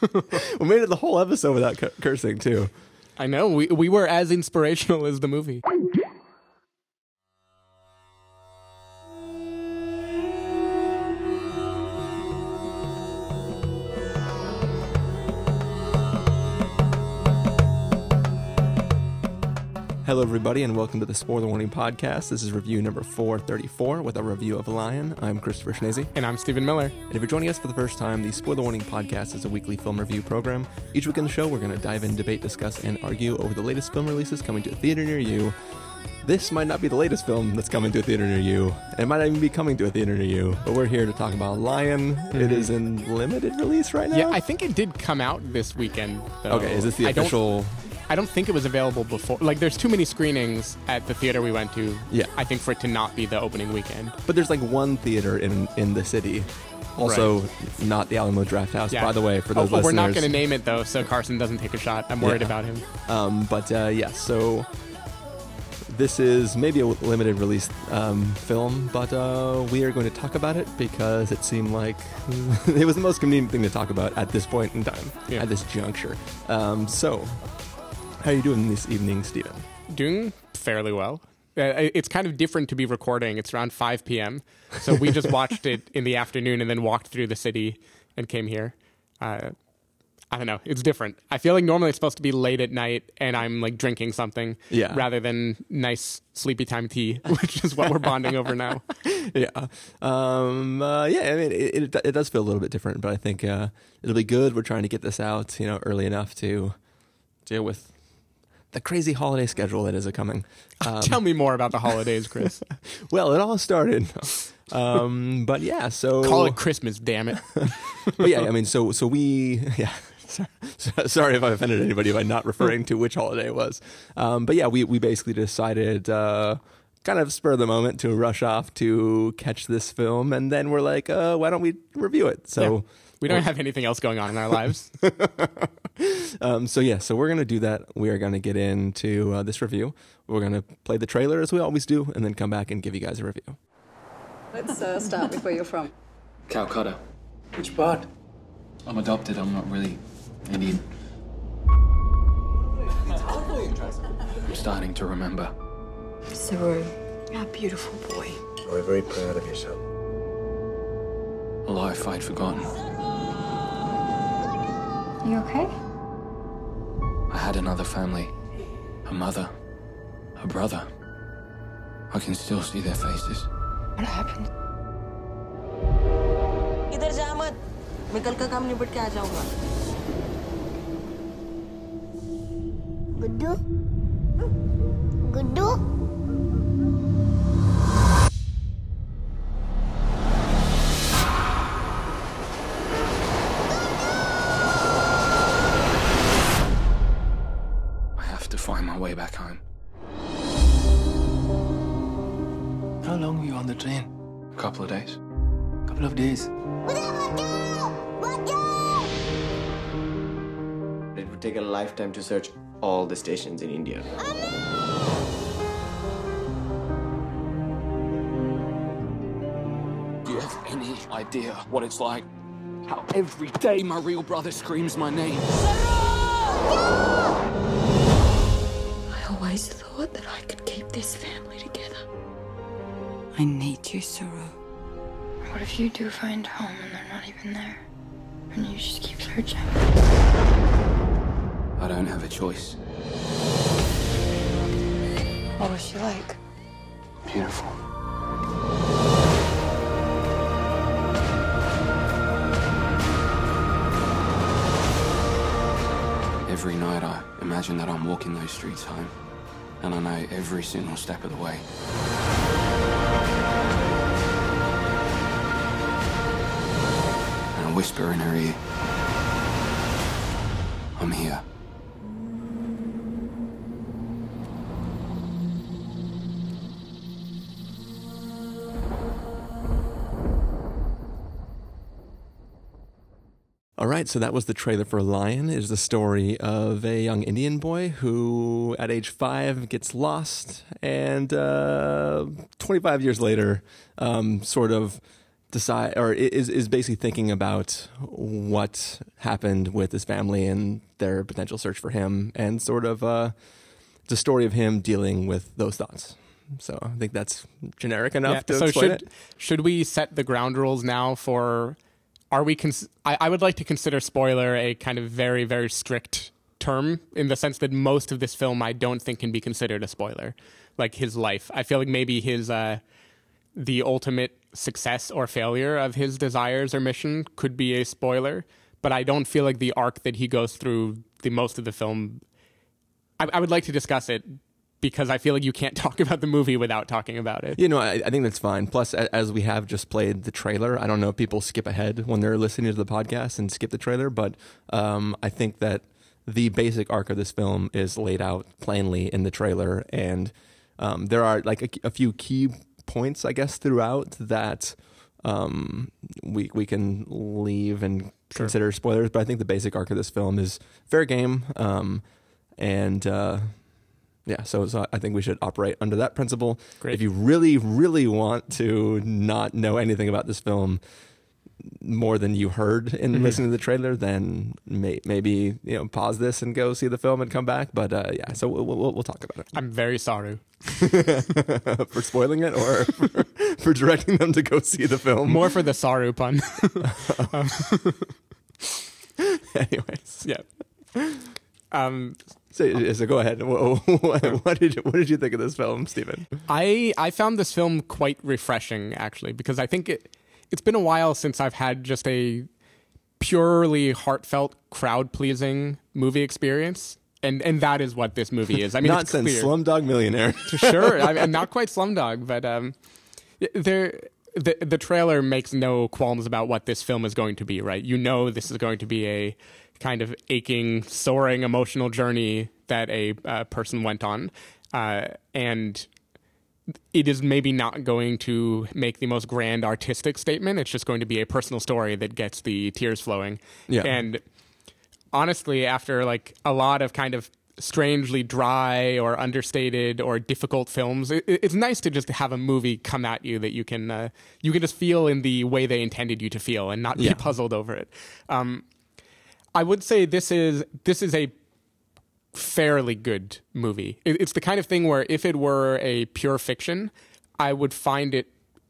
we made it the whole episode without cu- cursing too. I know we we were as inspirational as the movie. Hello, everybody, and welcome to the Spoiler Warning Podcast. This is review number 434 with a review of Lion. I'm Christopher Schnese. And I'm Stephen Miller. And if you're joining us for the first time, the Spoiler Warning Podcast is a weekly film review program. Each week in the show, we're going to dive in, debate, discuss, and argue over the latest film releases coming to a theater near you. This might not be the latest film that's coming to a theater near you, it might not even be coming to a theater near you, but we're here to talk about Lion. It mm-hmm. is in limited release right now. Yeah, I think it did come out this weekend. Though. Okay, is this the I official? I don't think it was available before. Like, there's too many screenings at the theater we went to. Yeah. I think for it to not be the opening weekend. But there's like one theater in in the city. Also, not the Alamo Drafthouse, Yeah. by the way, for those Oh, but we're not going to name it though, so Carson doesn't take a shot. I'm worried Yeah. about him. Um, but uh, yeah, so this is maybe a limited release um, film, but uh, we are going to talk about it because it seemed like it was the most convenient thing to talk about at this point in time, Yeah. at this juncture. Um, so, how are you doing this evening, Stephen? Doing fairly well. Uh, it's kind of different to be recording. It's around 5 p.m. So we just watched it in the afternoon and then walked through the city and came here. Uh, I don't know. It's different. I feel like normally it's supposed to be late at night and I'm like drinking something Yeah. rather than nice sleepy time tea, which is what we're bonding over now. yeah, um, uh, yeah. I mean, it, it it does feel a little bit different, but I think uh, it'll be good. We're trying to get this out, you know, early enough to deal with the crazy holiday schedule that is a coming. Um, Tell me more about the holidays, Chris. well, it all started. Um, but yeah, so Call it Christmas, damn it. but yeah, I mean, so so we yeah. Sorry, sorry if I offended anybody by not referring to which holiday it was. Um, but yeah, we we basically decided. Uh, Kind of spur of the moment to rush off to catch this film, and then we're like, uh, "Why don't we review it?" So, Yeah. We don't have anything else going on in our lives. um, so yeah, so we're gonna do that. We are gonna get into uh, this review. We're gonna play the trailer as we always do, and then come back and give you guys a review. Let's uh, start with where you're from. Calcutta. Which part? I'm adopted. I'm not really Indian. I'm starting to remember. Saroo, you're a beautiful boy. We're very proud of yourself A life I'd forgotten. You okay? I had another family. A mother. A brother. I can still see their faces. What happened? इधर जा मत मैं कल का काम निपट के आ जाऊंगा Guddu Guddu lifetime to search all the stations in India. Do you have any idea what it's like? How every day my real brother screams my name. I always thought that I could keep this family together. I need you, Saroo. What if you do find home and they're not even there? And you just keep searching? I don't have a choice. What was she like? Beautiful. Every night I imagine that I'm walking those streets home, and I know every single step of the way. And I whisper in her ear, I'm here. Right, so that was the trailer for Lion. It is the story of a young Indian boy who, at age five, gets lost, and uh, 25 years later, um, sort of decide or is is basically thinking about what happened with his family and their potential search for him, and sort of uh, a story of him dealing with those thoughts. So I think that's generic enough Yeah, to so explain should it. should we set the ground rules now for? Are we? Cons- I, I would like to consider spoiler a kind of very very strict term in the sense that most of this film I don't think can be considered a spoiler. Like his life, I feel like maybe his uh, the ultimate success or failure of his desires or mission could be a spoiler, but I don't feel like the arc that he goes through the most of the film. I, I would like to discuss it because I feel like you can't talk about the movie without talking about it. You know, I, I think that's fine. Plus, as we have just played the trailer, I don't know if people skip ahead when they're listening to the podcast and skip the trailer, but um, I think that the basic arc of this film is laid out plainly in the trailer, and um, there are like a, a few key points, I guess, throughout that um, we we can leave and consider spoilers. But I think the basic arc of this film is fair game, um, and. Uh, yeah, so, so I think we should operate under that principle. Great. If you really, really want to not know anything about this film more than you heard in Mhm. listening to the trailer, then may, maybe you know pause this and go see the film and come back. But uh, yeah, so we'll, we'll, we'll talk about it. I'm very sorry. for spoiling it or for, for directing them to go see the film. More for the Saroo pun. Um, Anyways, yeah. Um, so, so go ahead. What, did you, what did you think of this film, Stephen? I I found this film quite refreshing actually because I think it it's been a while since I've had just a purely heartfelt crowd pleasing movie experience. And and that is what this movie is. I mean, not since clear. Slumdog Millionaire. sure, I mean, not quite Slumdog, but um, there. The, the trailer makes no qualms about what this film is going to be, right? You know, this is going to be a kind of aching, soaring emotional journey that a uh, person went on. Uh, and it is maybe not going to make the most grand artistic statement. It's just going to be a personal story that gets the tears flowing. Yeah. And honestly, after like a lot of kind of strangely dry or understated or difficult films, it, it's nice to just have a movie come at you that you can uh, you can just feel in the way they intended you to feel and not Yeah. be puzzled over it. Um, I would say this is this is a fairly good movie. It, it's the kind of thing where if it were a pure fiction, I would find it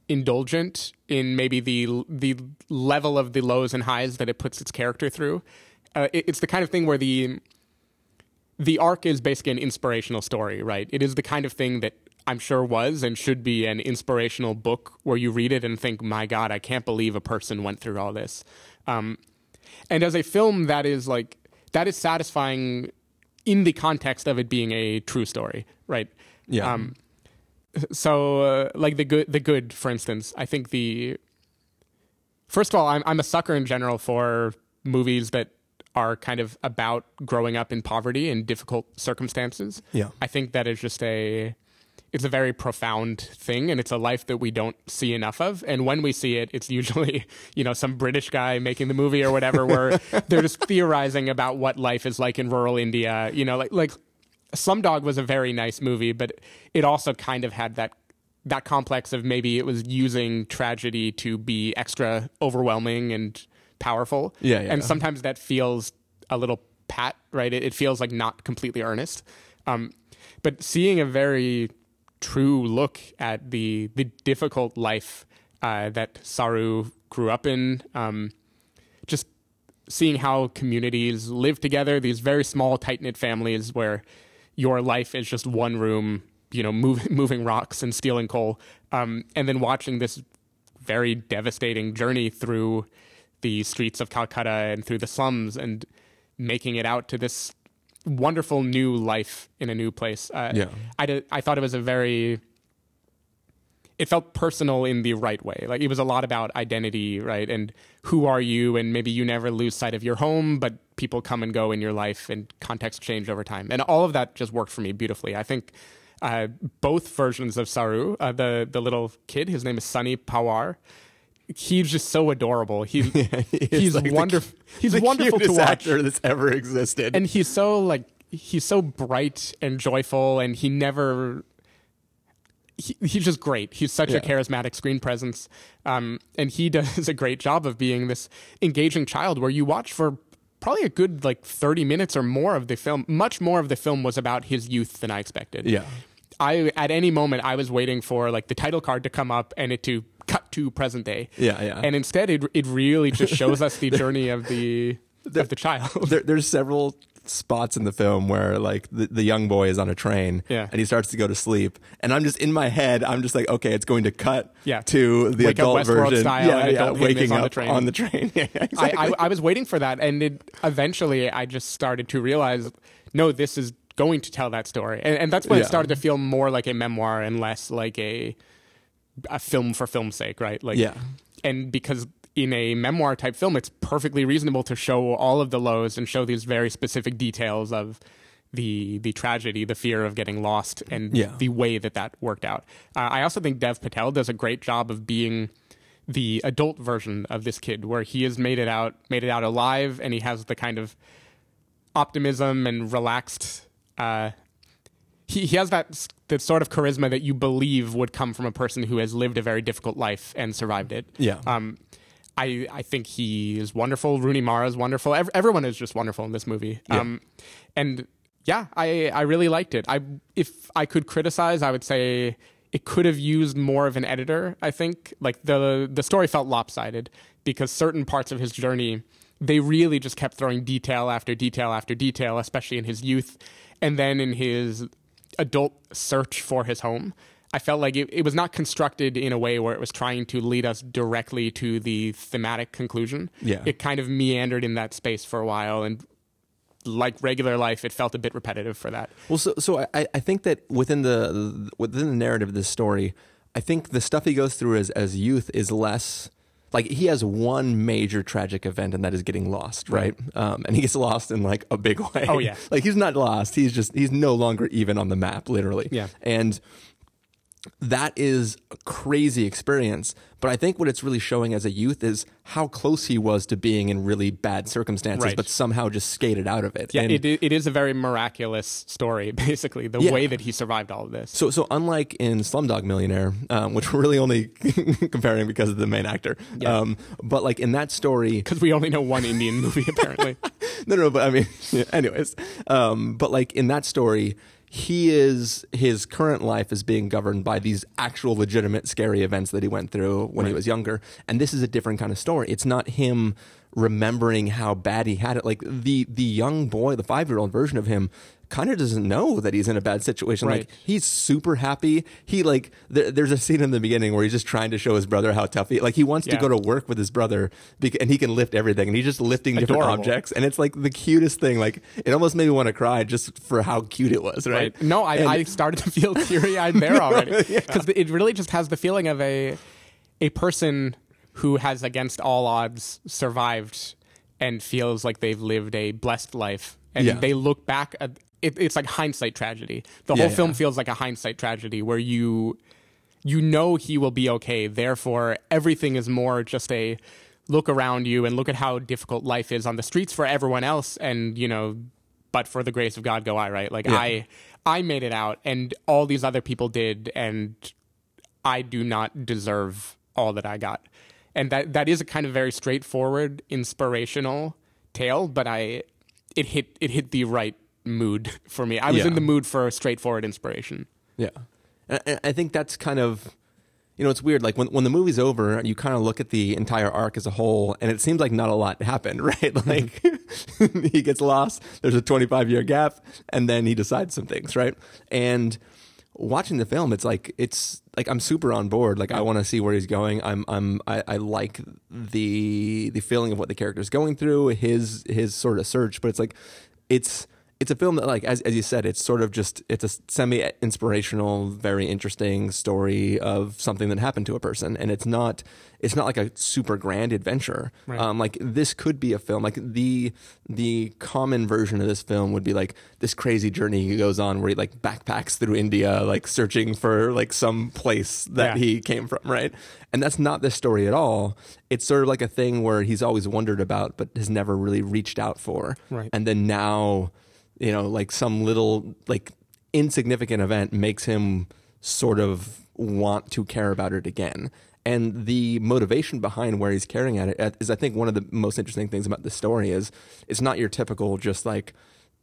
indulgent in maybe the the level of the lows and highs that it puts its character through. Uh, it- it's the kind of thing where the the arc is basically an inspirational story, right? It is the kind of thing that I'm sure was and should be an inspirational book where you read it and think, "My God, I can't believe a person went through all this." Um, and as a film, that is like that is satisfying in the context of it being a true story, right? Yeah. Um, so, uh, like the good, the good, for instance, I think the first of all, I'm I'm a sucker in general for movies that are kind of about growing up in poverty and difficult circumstances. Yeah. I think that is just a it's a very profound thing and it's a life that we don't see enough of. And when we see it it's usually you know some british guy making the movie or whatever where they're just theorizing about what life is like in rural india. You know like like slumdog was a very nice movie but it also kind of had that that complex of maybe it was using tragedy to be extra overwhelming and powerful. Yeah, yeah. and sometimes that feels a little pat right? It, it feels like not completely earnest. Um, but seeing a very true look at the the difficult life uh, that Saroo grew up in. Um, just seeing how communities live together, these very small, tight knit families where your life is just one room, you know, move, moving rocks and stealing coal, um, and then watching this very devastating journey through the streets of Calcutta and through the slums and making it out to this wonderful new life in a new place. Uh, Yeah. I, did, I thought it was a very it felt personal in the right way. Like it was a lot about identity, right? And who are you? And maybe you never lose sight of your home, but people come and go in your life and context change over time. And all of that just worked for me beautifully. I think uh, both versions of Saroo, uh, the the little kid, his name is Sunny Pawar. He's just so adorable. He, he's like wonderful. cu- he's the wonderful to watch actor that's ever existed. and he's so like he's so bright and joyful and he never he, he's just great. He's such Yeah. a charismatic screen presence, um, and he does a great job of being this engaging child. Where you watch for probably a good like thirty minutes or more of the film. Much more of the film was about his youth than I expected. Yeah. I at any moment I was waiting for like the title card to come up and it to cut to present day. Yeah, yeah. And instead, it it really just shows us the journey of the of the child. there, there's several spots in the film where like the, the young boy is on a train Yeah. and he starts to go to sleep and i'm just in my head i'm just like okay it's going to cut Yeah. to the a adult version style, yeah, yeah waking is on up the train. on the train yeah, I, exactly. I, I was waiting for that, and it, eventually I just started to realize, no, this is going to tell that story, and, and that's when Yeah. it started to feel more like a memoir and less like a a film for film's sake, right? Like, Yeah. and because in a memoir type film, it's perfectly reasonable to show all of the lows and show these very specific details of the the tragedy, the fear of getting lost, and Yeah. the way that that worked out. Uh, I also think Dev Patel does a great job of being the adult version of this kid, where he has made it out, made it out alive, and he has the kind of optimism and relaxed. Uh, he he has that that sort of charisma that you believe would come from a person who has lived a very difficult life and survived it. Yeah. Um, I I think he is wonderful. Rooney Mara is wonderful. Ev- everyone is just wonderful in this movie. Yeah. Um, and yeah, I I really liked it. I if I could criticize, I would say it could have used more of an editor. I think like the the story felt lopsided because certain parts of his journey they really just kept throwing detail after detail after detail, especially in his youth, and then in his adult search for his home. I felt like it, it was not constructed in a way where it was trying to lead us directly to the thematic conclusion. Yeah. It kind of meandered in that space for a while and like regular life, it felt a bit repetitive for that. Well, so so I, I think that within the within the narrative of this story, I think the stuff he goes through as as youth is less like he has one major tragic event, and that is getting lost, right? Um, and he gets lost in like a big way. Oh, yeah. like he's not lost; he's just he's no longer even on the map, literally. Yeah. and that is a crazy experience. But I think what it's really showing as a youth is how close he was to being in really bad circumstances, Right. but somehow just skated out of it. Yeah, And- it, it is a very miraculous story, basically, the Yeah. way that he survived all of this. So, so unlike in Slumdog Millionaire, um, which we're really only comparing because of the main actor, um, but like in that story, Because we only know one Indian movie, apparently. no, no, but I mean, yeah, anyways, um, but like in that story, he is his current life is being governed by these actual legitimate scary events that he went through when he was younger, and this is a different kind of story. It's not him remembering how bad he had it. Like the the young boy, the five year old version of him. Kind of doesn't know that he's in a bad situation. Right. Like he's super happy. He like there, there's a scene in the beginning where he's just trying to show his brother how tough he. Like he wants to go to work with his brother, and he can lift everything, and he's just lifting different Adorable. objects and it's like the cutest thing. Like it almost made me want to cry just for how cute it was, right? Right. No, I, And- I started to feel teary eyed there already because it really just has the feeling of a a person who has, against all odds, survived and feels like they've lived a blessed life, and Yeah. they look back at it, it's like hindsight tragedy. The Yeah, whole yeah. film feels like a hindsight tragedy where you you know he will be okay. Therefore, everything is more just a look around you and look at how difficult life is on the streets for everyone else, and you know, but for the grace of God go I. Right? Like Yeah. I I made it out, and all these other people did, and I do not deserve all that I got. And that that is a kind of very straightforward, inspirational tale, but I it hit it hit the right mood for me. I was Yeah. in the mood for straightforward inspiration. Yeah, and I think that's kind of, you know, it's weird. Like when when the movie's over, you kind of look at the entire arc as a whole, and it seems like not a lot happened, right? Mm-hmm. Like he gets lost. There's a 25 year gap, and then he decides some things, right? And watching the film, it's like it's like I'm super on board. Like I want to see where he's going. I'm I'm I, I like the the feeling of what the character's going through, his his sort of search. But it's like it's it's a film that like as as you said, it's sort of just it's a semi inspirational, very interesting story of something that happened to a person, and it's not it's not like a super grand adventure. Right. Um, like this could be a film. Like the the common version of this film would be like this crazy journey he goes on where he like backpacks through India, like searching for like some place that Yeah. he came from, right? And that's not this story at all. It's sort of like a thing where he's always wondered about, but has never really reached out for. Right. And then now, you know, like some little like insignificant event makes him sort of want to care about it again. And the motivation behind where he's carrying at it is, I think, one of the most interesting things about the story is it's not your typical just like,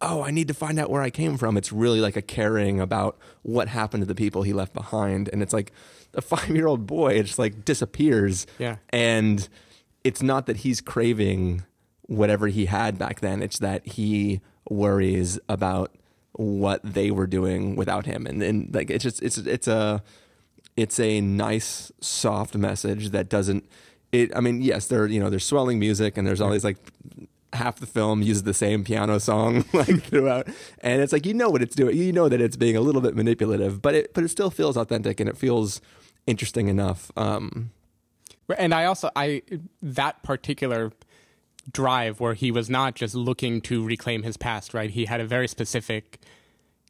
oh, I need to find out where I came from. It's really like a caring about what happened to the people he left behind. And it's like a five year old boy, it just like disappears. Yeah. And it's not that he's craving whatever he had back then, it's that he worries about what they were doing without him. And then like it's just it's it's a it's a nice soft message that doesn't it I mean, yes, there you know, there's swelling music and there's all these like half the film uses the same piano song like throughout. And it's like you know what it's doing you know that it's being a little bit manipulative but it but it still feels authentic and it feels interesting enough um. And I also I that particular drive where he was not just looking to reclaim his past, right? He had a very specific.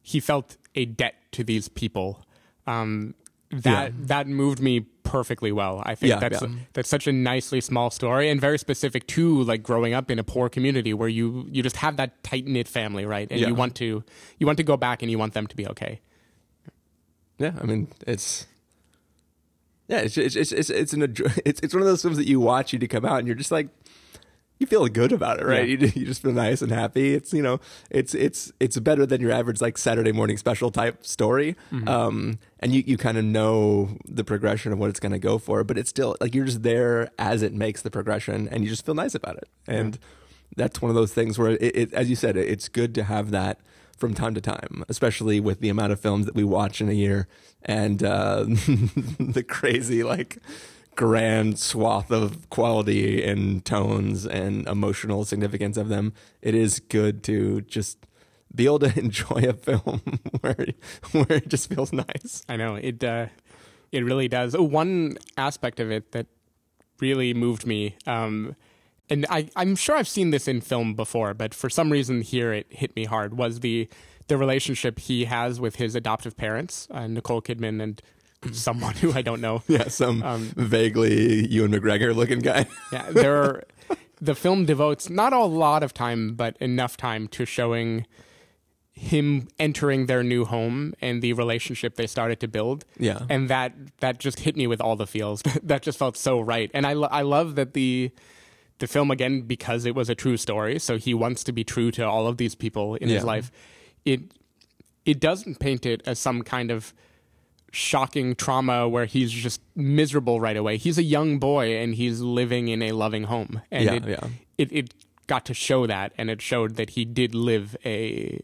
He felt a debt to these people. Um, that Yeah. that moved me perfectly well. I think Yeah, that's yeah. that's such a nicely small story and very specific to like growing up in a poor community where you you just have that tight knit family, right? And you want to you want to go back and you want them to be okay. Yeah, I mean it's yeah, it's it's it's it's it's, an, it's it's one of those films that you watch you to come out and you're just like you feel good about it, right? Yeah. You you just feel nice and happy. It's you know it's it's it's better than your average like Saturday morning special type story, um, and you you kind of know the progression of what it's going to go for, but it's still like you're just there as it makes the progression, and you just feel nice about it, and that's one of those things where it, it as you said, it's good to have that from time to time, especially with the amount of films that we watch in a year and uh, the crazy like grand swath of quality and tones and emotional significance of them. It is good to just be able to enjoy a film where where it just feels nice. I know it. Uh, it really does. One aspect of it that really moved me, um, and I, I'm sure I've seen this in film before, but for some reason here it hit me hard. Was the the relationship he has with his adoptive parents, uh, Nicole Kidman and someone who I don't know. Yeah, some Um, vaguely Ewan McGregor looking guy. Yeah, there are, the film devotes not a lot of time, but enough time to showing him entering their new home and the relationship they started to build. Yeah. and that that just hit me with all the feels. that just felt so right, and I lo- I love that the the film again because it was a true story. So he wants to be true to all of these people in his life. It it doesn't paint it as some kind of shocking trauma where he's just miserable right away. He's a young boy and he's living in a loving home. And Yeah, it, yeah. it it got to show that and it showed that he did live a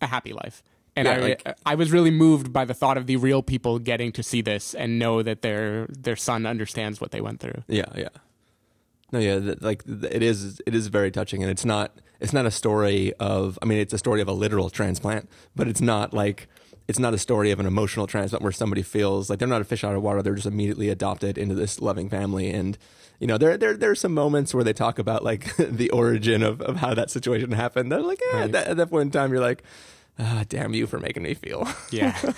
a happy life. And Yeah, I like- I was really moved by the thought of the real people getting to see this and know that their their son understands what they went through. Yeah, yeah. No, yeah, th- like th- it is. It is very touching, and it's not. It's not a story of. I mean, it's a story of a literal transplant, but it's not like. It's not a story of an emotional transplant where somebody feels like they're not a fish out of water. They're just immediately adopted into this loving family, and you know, there there there are some moments where they talk about like the origin of, of how that situation happened. They're like, eh, at, that, at that point in time, you're like, ah, damn you for making me feel. Yeah.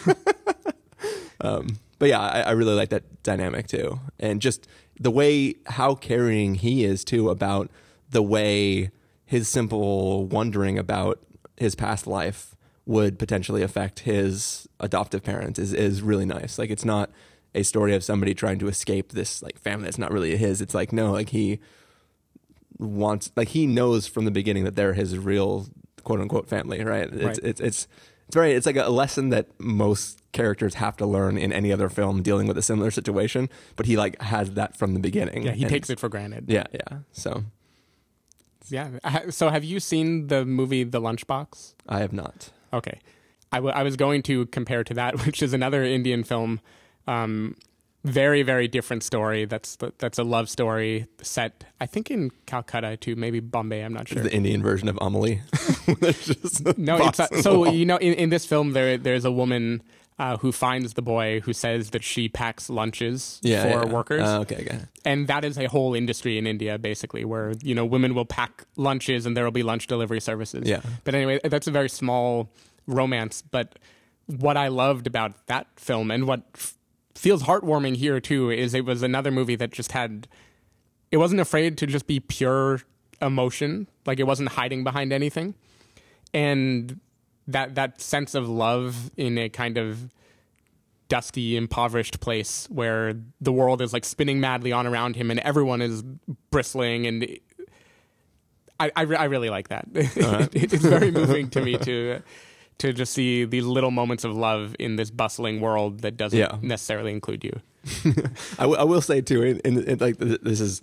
Um, but yeah, I, I really like that dynamic too, and just the way how caring he is too about the way his simple wondering about his past life would potentially affect his adoptive parents is is really nice. Like it's not a story of somebody trying to escape this like family that's not really his. It's like no, like he wants like he knows from the beginning that they're his real quote unquote family, right? It's Right. it's it's it's very it's like a lesson that most characters have to learn in any other film dealing with a similar situation, but he like has that from the beginning. Yeah, he takes it for granted. Yeah, yeah. So Yeah. So have you seen the movie The Lunchbox? I have not. Okay. I, w- I was going to compare to that, which is another Indian film. Um, very, very different story. That's that's a love story set, I think, in Calcutta too, maybe Bombay. I'm not sure. The Indian version of Amelie. There's just a No, it's so you know in, in this film there there's a woman uh, who finds the boy who says that she packs lunches yeah, for yeah. workers. Uh, okay, okay. and that is a whole industry in India, basically, where you know women will pack lunches and there will be lunch delivery services. Yeah. But anyway, that's a very small romance. But what I loved about that film and what f- feels heartwarming here too is it was another movie that just had. It wasn't afraid to just be pure emotion, like it wasn't hiding behind anything, and that that sense of love in a kind of dusty, impoverished place where the world is like spinning madly on around him and everyone is bristling and I, I, re- I really like that. Uh-huh. it's very moving to me to to just see these little moments of love in this bustling world that doesn't Yeah. necessarily include you. I, w- I will say too, in, in, in like th- this is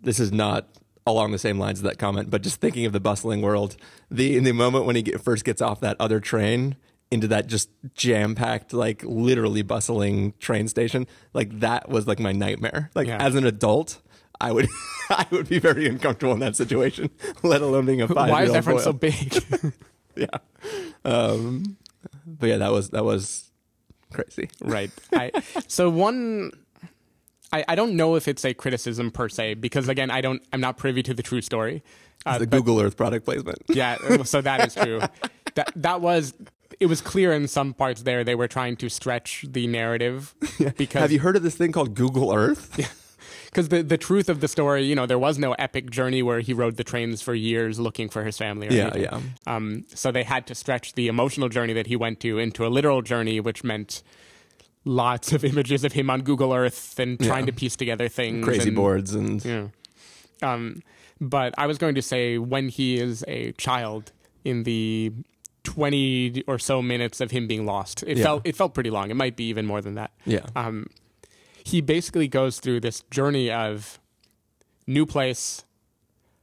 this is not along the same lines of that comment, but just thinking of the bustling world, the in the moment when he get, first gets off that other train into that just jam packed, like literally bustling train station, like that was like my nightmare. Like Yeah. as an adult. I would, I would be very uncomfortable in that situation. Let alone being a five. Why is everyone so big? yeah. Um, but yeah, that was that was crazy. right. I, so one, I, I don't know if it's a criticism per se because again I don't I'm not privy to the true story. Uh, the but- Google Earth product placement. Yeah, so that is true. that that was it was clear in some parts there they were trying to stretch the narrative because Have you heard of this thing called Google Earth? because the the truth of the story, you know, there was no epic journey where he rode the trains for years looking for his family. Or Yeah, anything. yeah. Um, so they had to stretch the emotional journey that he went to into a literal journey, which meant lots of images of him on Google Earth and trying Yeah. to piece together things. Crazy and- boards and Yeah. Um, but I was going to say when he is a child in the 20 or so minutes of him being lost, it Yeah. felt it felt pretty long. It might be even more than that. yeah. Um, he basically goes through this journey of new place,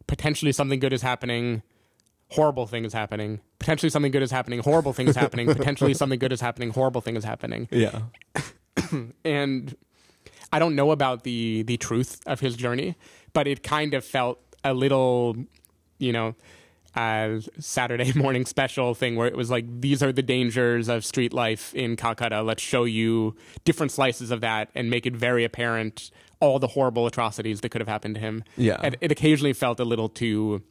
potentially something good is happening, horrible thing is happening, potentially something good is happening, horrible thing is happening, potentially something good is happening, horrible thing is happening yeah. and I don't know about the the truth of his journey, but it kind of felt a little, you know, uh, Saturday morning special thing where it was like these are the dangers of street life in Calcutta. Let's show you different slices of that and make it very apparent all the horrible atrocities that could have happened to him. Yeah. and it occasionally felt a little too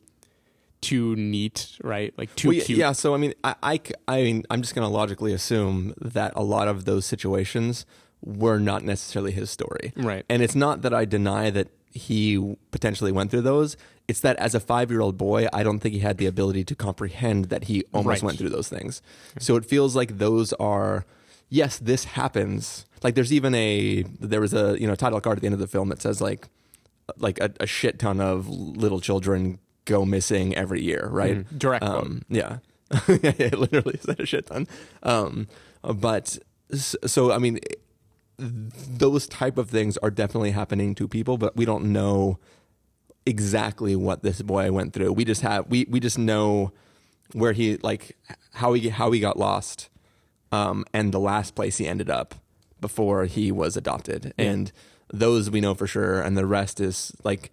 too neat, right? Like too Well, yeah, cute. yeah, so I mean, I, I, I mean, I'm just going to logically assume that a lot of those situations were not necessarily his story, Right. And it's not that I deny that he potentially went through those. It's that as a five year old boy, I don't think he had the ability to comprehend that he almost Right. went through those things. So it feels like those are, yes, this happens. Like there's even a there was a you know title card at the end of the film that says like like a, a shit ton of little children go missing every year, right? Mhm. Direct quote. Um, yeah, yeah, it literally said a shit ton. Um, but so I mean, those type of things are definitely happening to people, but we don't know exactly what this boy went through. We just have we we just know where he like how he how he got lost, um, and the last place he ended up before he was adopted, and those we know for sure, and the rest is like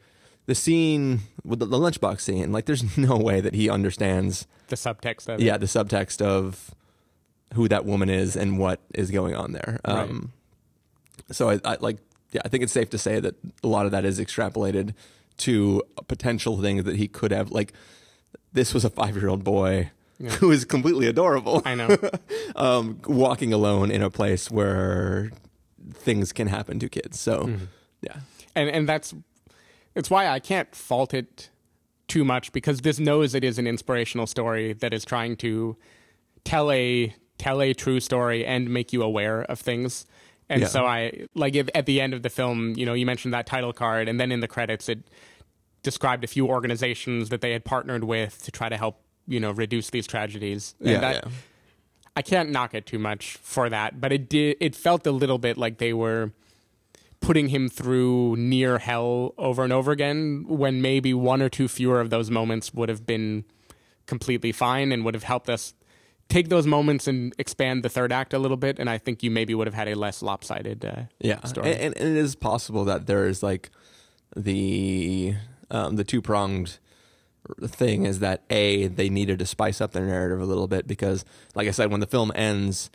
the scene with the, the lunchbox scene. Like, there's no way that he understands The subtext of it. yeah the subtext of who that woman is and what is going on there um so I, I like yeah i think it's safe to say that a lot of that is extrapolated to potential things that he could have like this was a five-year-old boy who is completely adorable I know. um walking alone in a place where things can happen to kids so Mm-hmm. yeah and and that's it's why I can't fault it too much because this knows it is an inspirational story that is trying to tell a tell a true story and make you aware of things. And Yeah. so I like if, at the end of the film, you know, you mentioned that title card, and then in the credits it described a few organizations that they had partnered with to try to help you know reduce these tragedies. And yeah, that, yeah. I can't knock it too much for that, but it did. It felt a little bit like they were putting him through near hell over and over again, when maybe one or two fewer of those moments would have been completely fine and would have helped us take those moments and expand the third act a little bit. And I think you maybe would have had a less lopsided uh, yeah story. and, and, it is possible that there is like the um, the two pronged thing is that a they needed to spice up their narrative a little bit because like i said when the film ends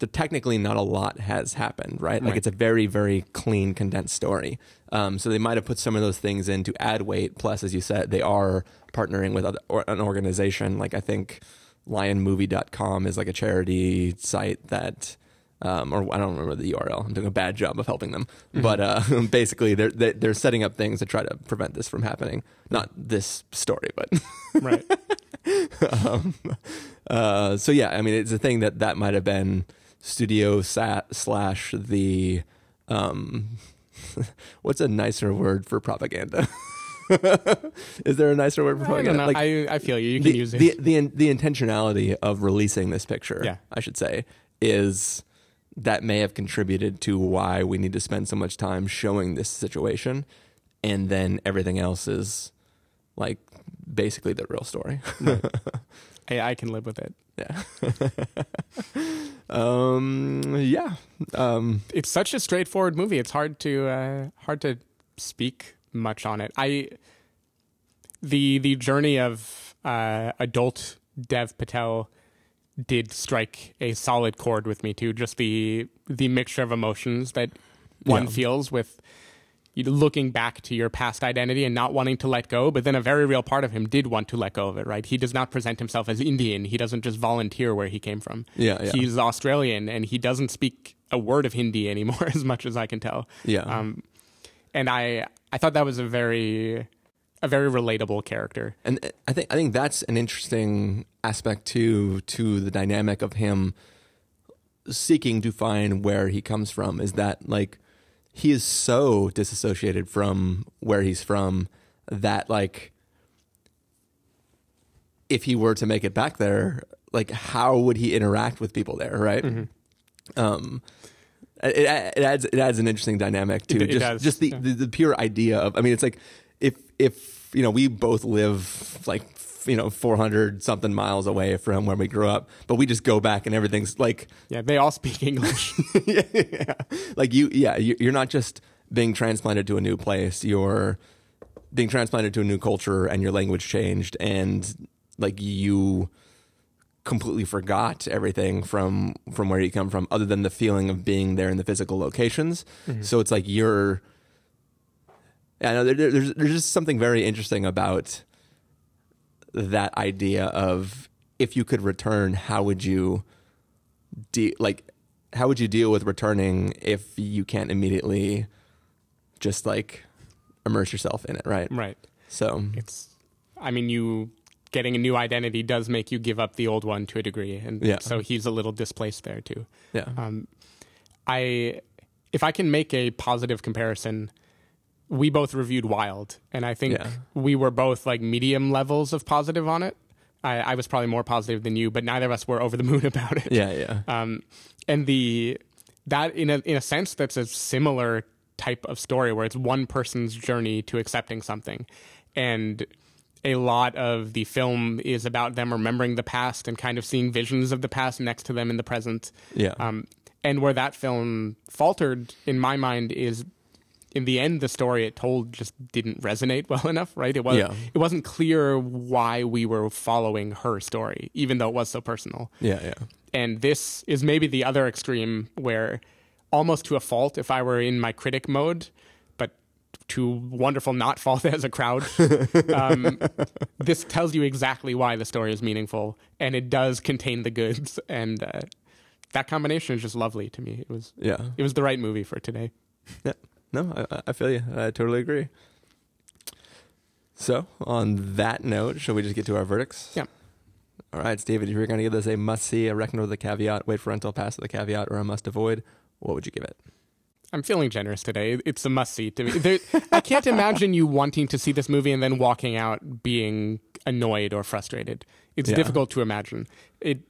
the technically not a lot has happened right like Right. it's a very very clean condensed story um, so they might have put some of those things in to add weight plus as you said they are partnering with other, or an organization like i think lionmovie.com is like a charity site that um, or I don't remember the URL. I'm doing a bad job of helping them, but uh, basically they're they- they're setting up things to try to prevent this from happening. Not this story, but right. um, uh, so yeah. I mean, it's a thing that that might have been studio sa- slash the um, what's a nicer word for propaganda? Is there a nicer word for I don't know. Like, I, I feel you. You can the, use it. the, the the intentionality of releasing this picture, Yeah. I should say, is that may have contributed to why we need to spend so much time showing this situation, and then everything else is like basically the real story. I, I can live with it. yeah. um. Yeah. Um. It's such a straightforward movie. It's hard to uh, hard to speak much on it. I the the journey of uh, adult Dev Patel did strike a solid chord with me too. Just the the mixture of emotions that one Yeah. feels with looking back to your past identity and not wanting to let go, but then a very real part of him did want to let go of it, right? He does not present himself as Indian. He doesn't just volunteer where he came from. Yeah, yeah. He's Australian and he doesn't speak a word of Hindi anymore, as much as I can tell. Yeah. Um, and I I thought that was a very a very relatable character. And I think I think that's an interesting aspect too to the dynamic of him seeking to find where he comes from is that like he is so disassociated from where he's from that like if he were to make it back there like how would he interact with people there right um it, it adds it adds an interesting dynamic to just just the, yeah. the the pure idea of I mean it's like if if you know we both live like you know 400 something miles away from where we grew up but we just go back and everything's like Yeah, they all speak English. yeah, yeah. like you yeah you- you're not just being transplanted to a new place you're being transplanted to a new culture and your language changed and like you completely forgot everything from from where you come from other than the feeling of being there in the physical locations mm-hmm. so it's like you're yeah, no, there, there- there's there's just something very interesting about that idea of if you could return, how would you de- like how would you deal with returning if you can't immediately just like immerse yourself in it, right? right. So It's I mean you getting a new identity does make you give up the old one to a degree and Yeah. so he's a little displaced there too. yeah, Um, I, if I can make a positive comparison, we both reviewed Wild, and I think Yeah. we were both like medium levels of positive on it. I, I was probably more positive than you, but neither of us were over the moon about it. yeah, yeah, Um, and the that in a in a sense that's a similar type of story where it's one person's journey to accepting something, and a lot of the film is about them remembering the past and kind of seeing visions of the past next to them in the present. yeah, Um, and where that film faltered, in my mind, is in the end the story it told just didn't resonate well enough. Right? It was Yeah. it wasn't clear why we were following her story, even though it was so personal. yeah, yeah, And this is maybe the other extreme where, almost to a fault, if I were in my critic mode, but to wonderful not fault as a crowd, um, this tells you exactly why the story is meaningful, and it does contain the goods, and uh, that combination is just lovely to me. It was yeah. it was the right movie for today. Yeah. No, I- I, feel you. I totally agree. So, on that note, shall we just get to our verdicts? Yeah. All right, David, if you're going to give this a must see, a reckon with a caveat, wait for rental pass with a caveat, or a must avoid, what would you give it? I'm feeling generous today. It's a must see to me. There, I can't imagine you wanting to see this movie and then walking out being annoyed or frustrated. It's Yeah. difficult to imagine. It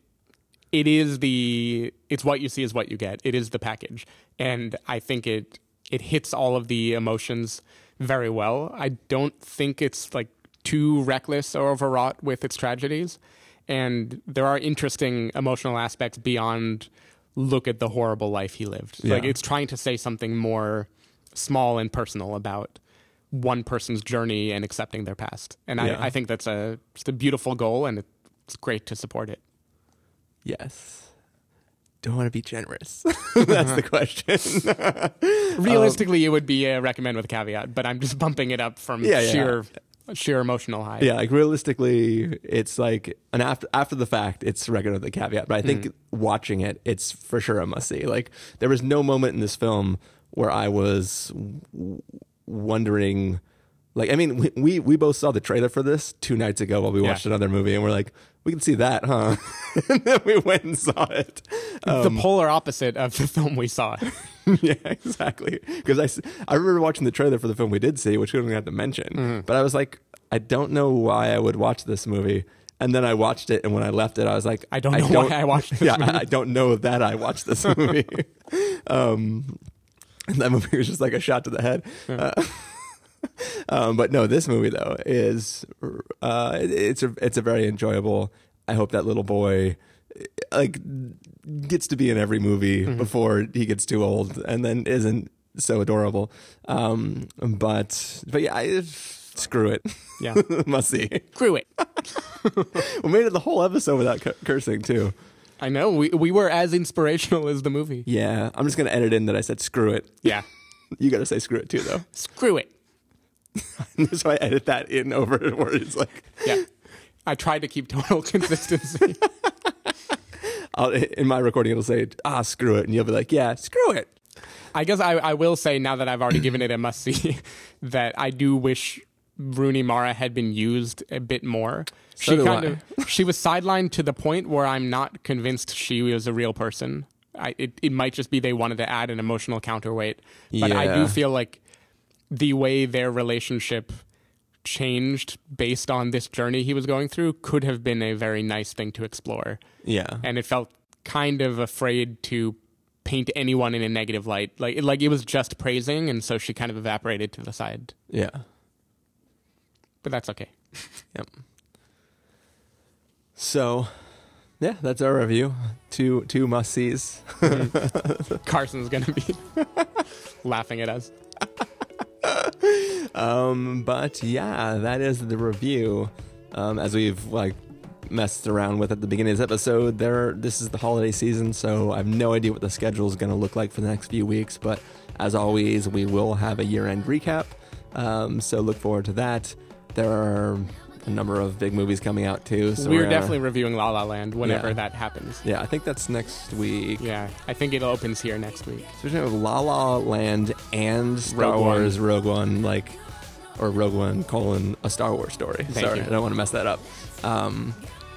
it is the it's what you see is what you get. It is the package. And I think it it hits all of the emotions very well. I don't think it's like too reckless or overwrought with its tragedies. And there are interesting emotional aspects beyond look at the horrible life he lived. Like it's trying to say something more small and personal about one person's journey and accepting their past. And Yeah. I, I think that's a just a beautiful goal and it's great to support it. Yes. Don't want to be generous. That's the question. Realistically, um, it would be a recommend with a caveat, but I'm just bumping it up from Yeah, yeah. sheer sheer emotional high. yeah, like realistically, it's like an after after the fact, it's regular the caveat. But I think Mm-hmm. watching it, it's for sure a must see. Like there was no moment in this film where I was w- wondering Like, I mean, we, we we both saw the trailer for this two nights ago while we Yeah. watched another movie, and we're like, we can see that, huh? and then we went and saw it. the polar opposite of the film we saw. yeah, exactly. Because I, I remember watching the trailer for the film we did see, which we don't have to mention. Mm-hmm. But I was like, I don't know why I would watch this movie. And then I watched it, and when I left it, I was like, I don't know why I watched this yeah, movie. I, I don't know that I watched this movie. um, and that movie was just like a shot to the head. Uh, um, but no, this movie though is uh, it- it's a it's a very enjoyable. I hope that little boy like gets to be in every movie Mm-hmm. before he gets too old, and then isn't so adorable. Um, but but yeah, I, screw it. Yeah. must see. Screw it. We made it the whole episode without cu- cursing too. I know. We we were as inspirational as the movie. Yeah, I'm just gonna edit in that I said screw it. Yeah. You gotta say screw it too though. Screw it. so I edit that in over where it's like Yeah. I tried to keep total consistency. I'll, in my recording it'll say ah screw it, and you'll be like yeah screw it. I guess I, I will say now that I've already given it a must see that I do wish Rooney Mara had been used a bit more. So she kind I. of she was sidelined to the point where I'm not convinced she was a real person. I, it, it might just be they wanted to add an emotional counterweight, but I do feel like the way their relationship changed based on this journey he was going through could have been a very nice thing to explore Yeah, and it felt kind of afraid to paint anyone in a negative light. Like like it was just praising, and so she kind of evaporated to the side. yeah, But that's okay. yep. So, yeah, that's our review. Two two must sees. Carson's gonna be laughing at us. Um, but yeah, that is the review. Um, as we've like messed around with at the beginning of this episode, there this is the holiday season, so I have no idea what the schedule is going to look like for the next few weeks. But as always, we will have a year-end recap. Um, so look forward to that. There are a number of big movies coming out too. So We're gonna- definitely reviewing La La Land whenever Yeah. that happens. yeah. I think that's next week. Yeah, I think it opens here next week. So we're gonna have La La Land and Star Rogue One. Wars Rogue One, like, or Rogue One colon a Star Wars story. Thank Sorry, you. I don't want to mess that up. Um,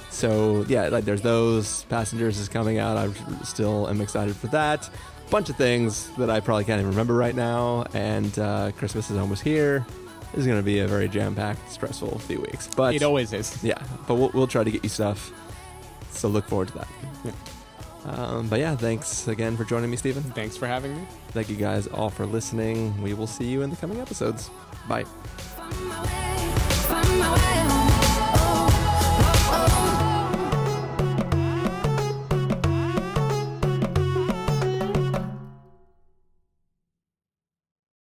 so yeah, like there's those. Passengers is coming out. I still am excited for that. Bunch of things that I probably can't even remember right now. And uh, Christmas is almost here. This is gonna be a very jam-packed, stressful few weeks. But It always is. yeah, but we'll, we'll try to get you stuff. So look forward to that. Yeah. Um, but yeah, thanks again for joining me, Stephen. Thanks for having me. Thank you guys all for listening. We will see you in the coming episodes. Bye. Find my way, find my way home.